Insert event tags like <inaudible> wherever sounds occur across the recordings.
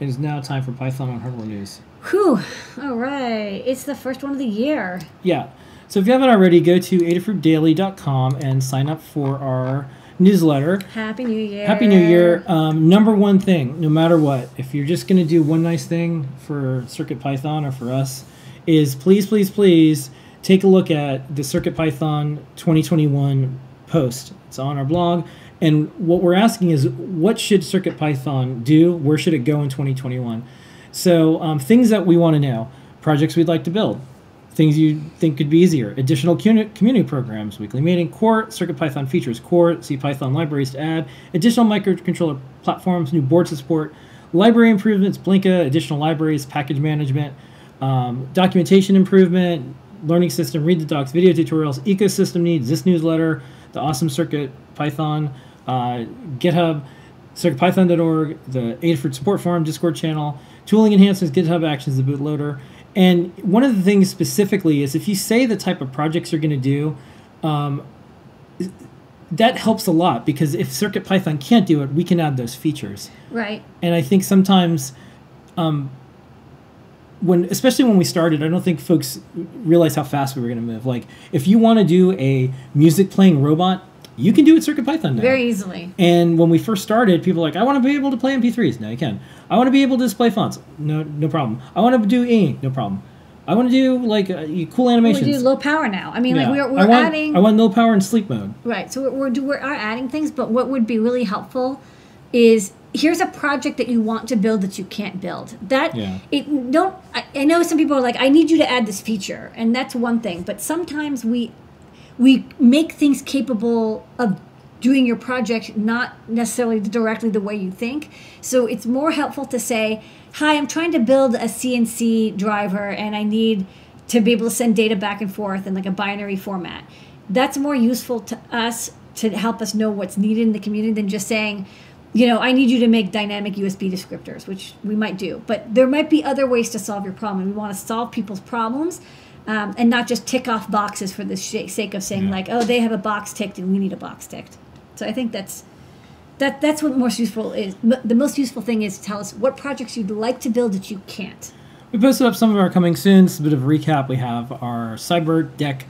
It is now time for Python on Hardware News. Whew. All right. It's the first one of the year. Yeah. So if you haven't already, go to adafruitdaily.com and sign up for our newsletter. Happy New Year. Happy New Year. Um, number one thing, no matter what, if you're just going to do one nice thing for Circuit Python or for us, is please, please, please take a look at the Circuit Python 2021 post. It's on our blog. And what we're asking is, what should Circuit Python do? Where should it go in 2021? So, um, things that we want to know, projects we'd like to build, things you think could be easier, additional community programs, weekly meeting, core CircuitPython features, core CPython libraries to add, additional microcontroller platforms, new board support, library improvements, Blinka, additional libraries, package management, um, documentation improvement, learning system, read the docs, video tutorials, ecosystem needs, this newsletter, the awesome Circuit Python, uh, GitHub, CircuitPython.org, the Adafruit support forum, Discord channel, tooling enhancements, GitHub Actions, the bootloader. And one of the things specifically is if you say the type of projects you're going to do, um, that helps a lot because if CircuitPython can't do it, we can add those features. Right. And I think sometimes, um, when especially when we started, I don't think folks realize how fast we were going to move. Like, if you want to do a music playing robot, you can do it Circuit Python now. Very easily. And when we first started, people were like, I want to be able to play MP3s. No, you can. I want to be able to display fonts. No, no problem. I want to do E. No problem. I want to do like uh, cool animations. We do low power now. I mean, Yeah. like we're, we're I want, adding. I want low power and sleep mode. Right. So we're, we're, we're are adding things, but what would be really helpful is here's a project that you want to build that you can't build. That Yeah. it don't. I, I know some people are like, I need you to add this feature, and that's one thing. But sometimes we we make things capable of doing your project not necessarily directly the way you think. So it's more helpful to say, "Hi, I'm trying to build a CNC driver and I need to be able to send data back and forth in like a binary format." That's more useful to us to help us know what's needed in the community than just saying, you know, I need you to make dynamic USB descriptors, which we might do. But there might be other ways to solve your problem. We want to solve people's problems um, and not just tick off boxes for the sh- sake of saying, Yeah. like, oh, they have a box ticked and we need a box ticked. So I think that's. That, that's what most useful is. M- The most useful thing is to tell us what projects you'd like to build that you can't. We posted up some of our coming soon. It's a bit of a recap. We have our Cyber Deck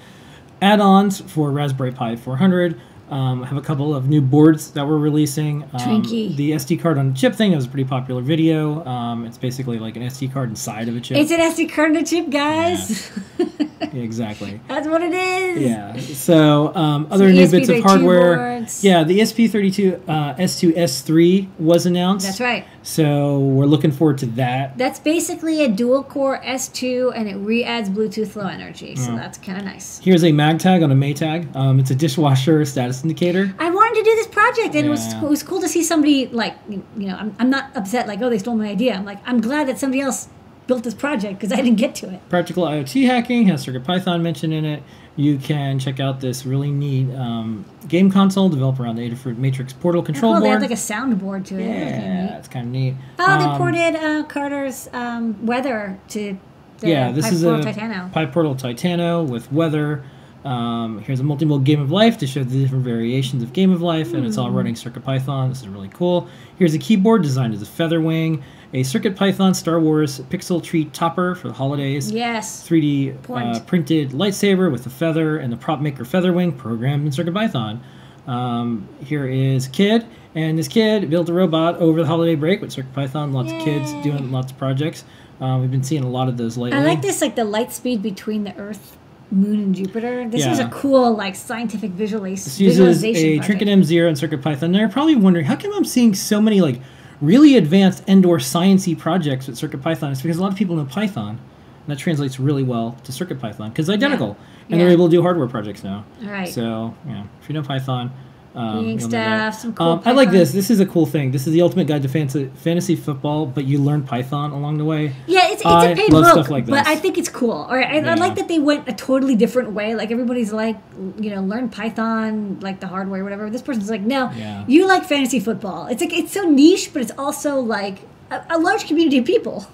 add-ons for Raspberry Pi 400. Um, I have a couple of new boards that we're releasing. Um, Twinkie. The SD card on a chip thing was a pretty popular video. Um, it's basically like an SD card inside of a chip. It's an SD card on a chip, guys. Yeah, <laughs> exactly. <laughs> That's what it is. Yeah. So um, other Some new bits of hardware. Yeah, the ESP32 uh, S2 S3 was announced. That's right. So we're looking forward to that. That's basically a dual core S2 and it re adds Bluetooth low energy. So that's kind of nice. Here's a MagTag on a Maytag. Um, it's a dishwasher status indicator. I wanted to do this project and it, was, it was cool to see somebody, like, you know, I'm, I'm not upset, like, oh, they stole my idea. I'm like, I'm glad that somebody else built this project because I didn't get to it. Practical IoT hacking has CircuitPython mentioned in it. You can check out this really neat um, game console developed around the Adafruit Matrix Portal control oh, they board. had like a soundboard to it. That was kinda yeah, it's kind of neat. Oh, they Um, ported uh, Carter's um, weather to the yeah, this Pipe is Portal a Titano. PyPortal Titano with weather. Um, here's a multi-mode Game of Life to show the different variations of Game of Life, and it's all Hmm. running CircuitPython. This is really cool. Here's a keyboard designed as a feather wing, a CircuitPython Star Wars Pixel Tree topper for the holidays. Yes. 3D uh, printed lightsaber with a feather and the prop maker feather wing programmed in CircuitPython. Um, here is a kid, and this kid built a robot over the holiday break with CircuitPython. Lots of kids doing lots of projects. Um, we've been seeing a lot of those lately. I like this, like the light speed between the Earth, Moon, and Jupiter. This was Yeah. a cool, like, scientific visualis- This uses visualization a project. Trinket M0 and CircuitPython. They're probably wondering how come I'm seeing so many like really advanced and/or sciencey projects with CircuitPython. is because a lot of people know Python, and that translates really well to CircuitPython because it's identical, and they're able to do hardware projects now. Right. So yeah, if you know Python, um, Reading you'll know that. stuff, some cool Um, I like this. This is a cool thing. This is the ultimate guide to fantasy, fantasy football, but you learn Python along the way. Yeah, it's, it's I a paid book, stuff like but. I think it's cool. All right, I, I like that they went a totally different way. Like everybody's like, you know, learn Python, like the hardware, whatever. This person's like, no, Yeah. you like fantasy football. It's like it's so niche, but it's also like a, a large community of people.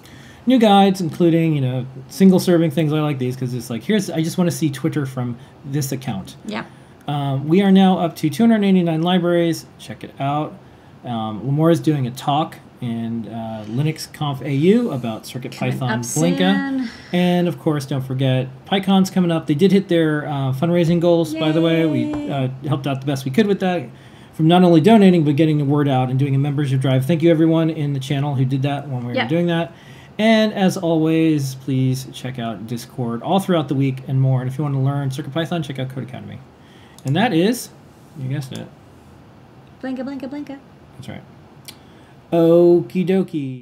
new guides including you know single serving things i like these because it's like here's i just want to see twitter from this account Yeah, um, we are now up to 289 libraries check it out um, Limor is doing a talk in uh, Linux Conf AU about Circuit Coming Python Blinka. And of course, don't forget PyCon's coming up. They did hit their uh, fundraising goals, by the way. We uh, helped out the best we could with that from not only donating, but getting the word out and doing a membership drive. Thank you, everyone in the channel who did that when we Yeah. were doing that. And as always, please check out Discord all throughout the week and more. And if you want to learn CircuitPython, check out Codecademy. And that is, you guessed it. Blinka, blinka, blinka. That's right. Okie dokie.